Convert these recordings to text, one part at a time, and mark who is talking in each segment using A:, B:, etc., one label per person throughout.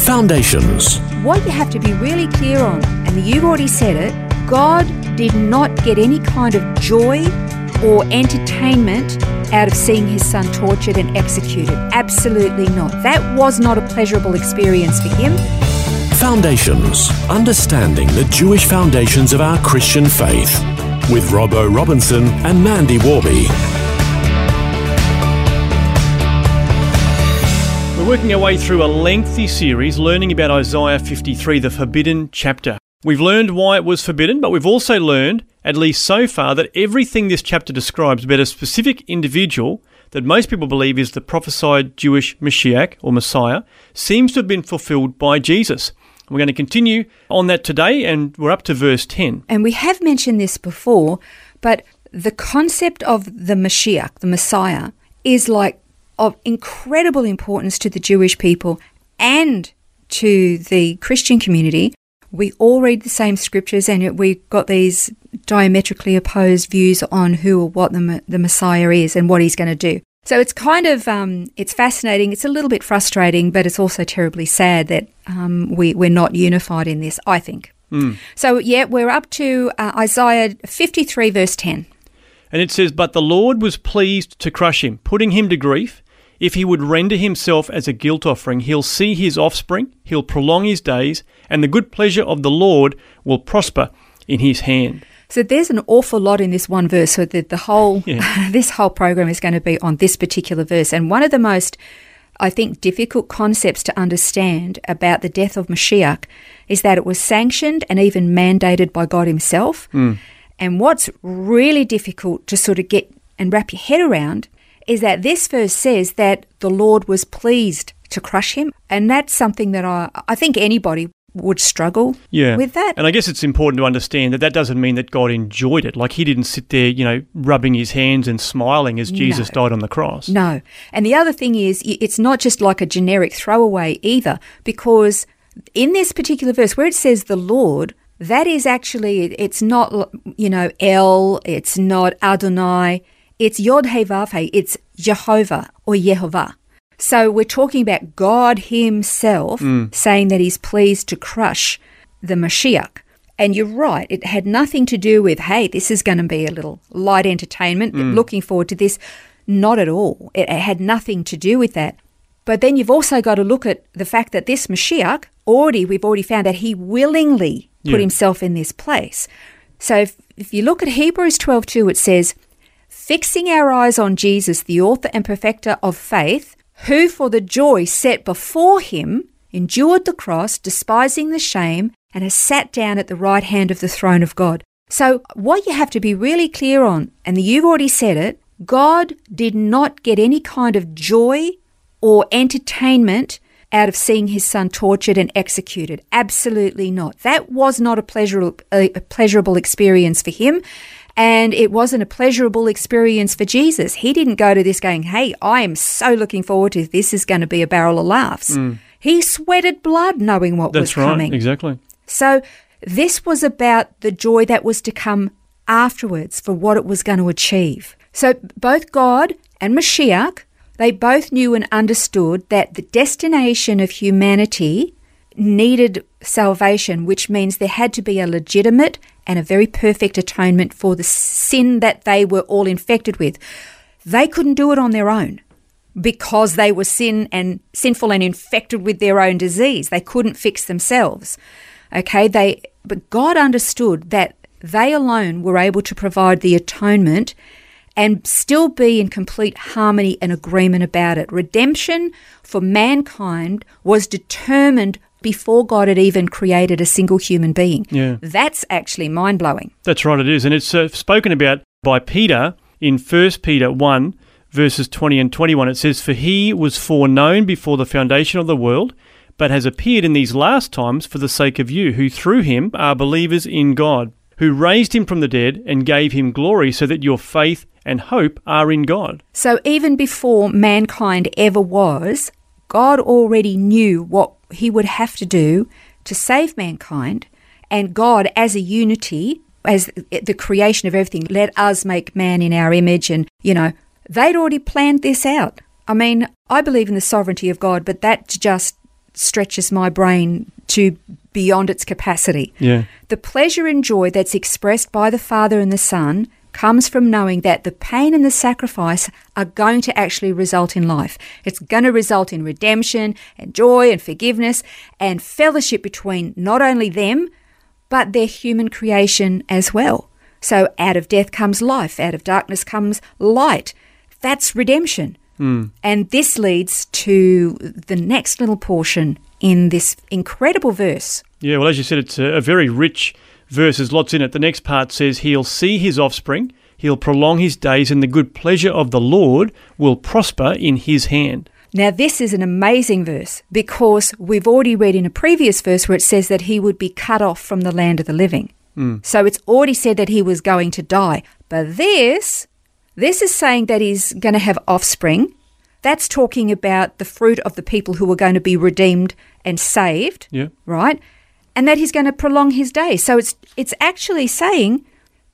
A: Foundations.
B: What you have to be really clear on, and you've already said it, God did not get any kind of joy or entertainment out of seeing his son tortured and executed. Absolutely not. That was not a pleasurable experience for him.
A: Foundations. Understanding the Jewish foundations of our Christian faith. With Robbo Robinson and Mandy Warby.
C: We're working our way through a lengthy series learning about Isaiah 53, the forbidden chapter. We've learned why it was forbidden, but we've also learned, at least so far, that everything this chapter describes about a specific individual that most people believe is the prophesied Jewish Mashiach or Messiah seems to have been fulfilled by Jesus. We're going to continue on that today, and we're up to verse 10.
B: And we have mentioned this before, but the concept of the Mashiach, the Messiah, is like of incredible importance to the Jewish people and to the Christian community. We all read the same scriptures and we've got these diametrically opposed views on who or what the, the Messiah is and what he's going to do. So it's kind of um, it's fascinating. It's a little bit frustrating, but it's also terribly sad that um, we we're not unified in this. I think.
C: Mm.
B: So yeah, we're up to uh, Isaiah fifty three verse ten,
C: and it says, "But the Lord was pleased to crush him, putting him to grief. If he would render himself as a guilt offering, he'll see his offspring, he'll prolong his days, and the good pleasure of the Lord will prosper in his hand.
B: So there's an awful lot in this one verse. So that the whole yeah. this whole program is going to be on this particular verse. And one of the most I think difficult concepts to understand about the death of Mashiach is that it was sanctioned and even mandated by God Himself.
C: Mm.
B: And what's really difficult to sort of get and wrap your head around is that this verse says that the Lord was pleased to crush him. And that's something that I, I think anybody would struggle
C: yeah.
B: with that.
C: And I guess it's important to understand that that doesn't mean that God enjoyed it. Like he didn't sit there, you know, rubbing his hands and smiling as Jesus no. died on the cross.
B: No. And the other thing is, it's not just like a generic throwaway either, because in this particular verse where it says the Lord, that is actually, it's not, you know, El, it's not Adonai, it's Yod He Vav He, it's Jehovah or Yehovah. So we're talking about God Himself
C: mm.
B: saying that He's pleased to crush the Mashiach. And you're right, it had nothing to do with, hey, this is going to be a little light entertainment,
C: mm.
B: looking forward to this. Not at all. It, had nothing to do with that. But then you've also got to look at the fact that this Mashiach, already, we've already found that he willingly put
C: yeah.
B: himself in this place. So if, if you look at Hebrews 12.2, it says, fixing our eyes on Jesus, the author and perfecter of faith, who for the joy set before him endured the cross, despising the shame, and has sat down at the right hand of the throne of God. So, what you have to be really clear on, and you've already said it, God did not get any kind of joy or entertainment out of seeing his son tortured and executed. Absolutely not. That was not a pleasurable, a pleasurable experience for him. And it wasn't a pleasurable experience for Jesus. He didn't go to this going, hey, I am so looking forward to this. Is going to be a barrel of laughs.
C: Mm.
B: He sweated blood knowing what
C: That's
B: was
C: right,
B: coming.
C: Exactly.
B: So this was about the joy that was to come afterwards for what it was going to achieve. So both God and Mashiach, they both knew and understood that the destination of humanity needed salvation, which means there had to be a legitimate and a very perfect atonement for the sin that they were all infected with. They couldn't do it on their own because they were sin and sinful and infected with their own disease. They couldn't fix themselves. Okay, they but God understood that they alone were able to provide the atonement and still be in complete harmony and agreement about it. Redemption for mankind was determined before God had even created a single human being.
C: Yeah.
B: That's actually mind blowing.
C: That's right, it is. And it's uh, spoken about by Peter in 1 Peter 1, verses 20 and 21. It says, For he was foreknown before the foundation of the world, but has appeared in these last times for the sake of you, who through him are believers in God, who raised him from the dead and gave him glory, so that your faith and hope are in God.
B: So even before mankind ever was, God already knew what he would have to do to save mankind, and God, as a unity, as the creation of everything, let us make man in our image, and you know, they'd already planned this out. I mean, I believe in the sovereignty of God, but that just stretches my brain to beyond its capacity.
C: Yeah.
B: The pleasure and joy that's expressed by the Father and the Son comes from knowing that the pain and the sacrifice are going to actually result in life. It's going to result in redemption and joy and forgiveness and fellowship between not only them, but their human creation as well. So out of death comes life, out of darkness comes light. That's redemption. Hmm. And this leads to the next little portion in this incredible verse.
C: Yeah, well, as you said, it's a, a very rich verse. There's lots in it. The next part says, He'll see his offspring, he'll prolong his days, and the good pleasure of the Lord will prosper in his hand.
B: Now, this is an amazing verse because we've already read in a previous verse where it says that he would be cut off from the land of the living. Hmm. So it's already said that he was going to die. But this, this is saying that he's going to have offspring. That's talking about the fruit of the people who are going to be redeemed and saved,
C: Yeah.
B: right? And that he's going to prolong his day. So it's it's actually saying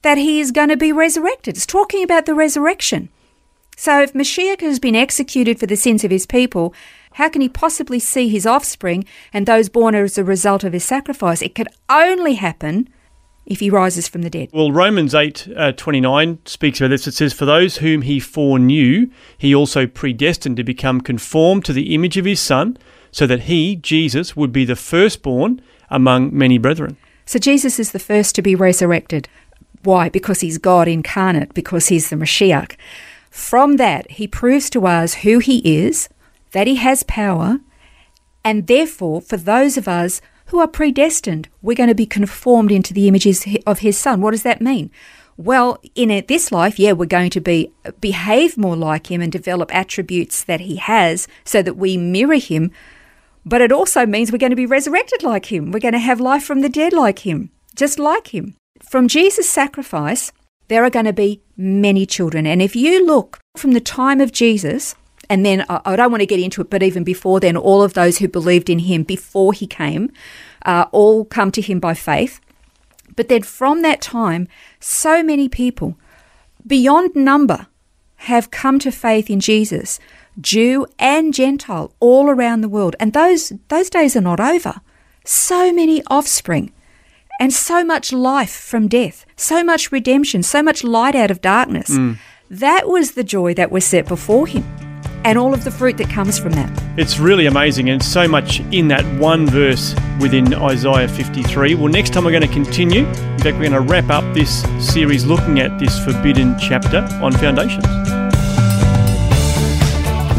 B: that he is going to be resurrected. It's talking about the resurrection. So if Mashiach has been executed for the sins of his people, how can he possibly see his offspring and those born as a result of his sacrifice? It could only happen if he rises from the dead.
C: Well, Romans 8 uh, 29 speaks about this. It says, For those whom he foreknew, he also predestined to become conformed to the image of his Son, so that he, Jesus, would be the firstborn among many brethren.
B: So Jesus is the first to be resurrected. Why? Because he's God incarnate, because he's the Mashiach. From that, he proves to us who he is, that he has power, and therefore, for those of us who are predestined, we're going to be conformed into the images of his son. What does that mean? Well, in this life, yeah, we're going to be behave more like him and develop attributes that he has so that we mirror him. But it also means we're going to be resurrected like him. We're going to have life from the dead like him, just like him. From Jesus' sacrifice, there are going to be many children. And if you look from the time of Jesus, and then I don't want to get into it, but even before then, all of those who believed in him before he came, uh, all come to him by faith. But then from that time, so many people, beyond number, have come to faith in Jesus, Jew and Gentile, all around the world. And those, those days are not over. So many offspring and so much life from death, so much redemption, so much light out of darkness. Mm. That was the joy that was set before him and all of the fruit that comes from that.
C: It's really amazing, and so much in that one verse within Isaiah 53. Well, next time we're going to continue. In fact, we're going to wrap up this series looking at this forbidden chapter on foundations.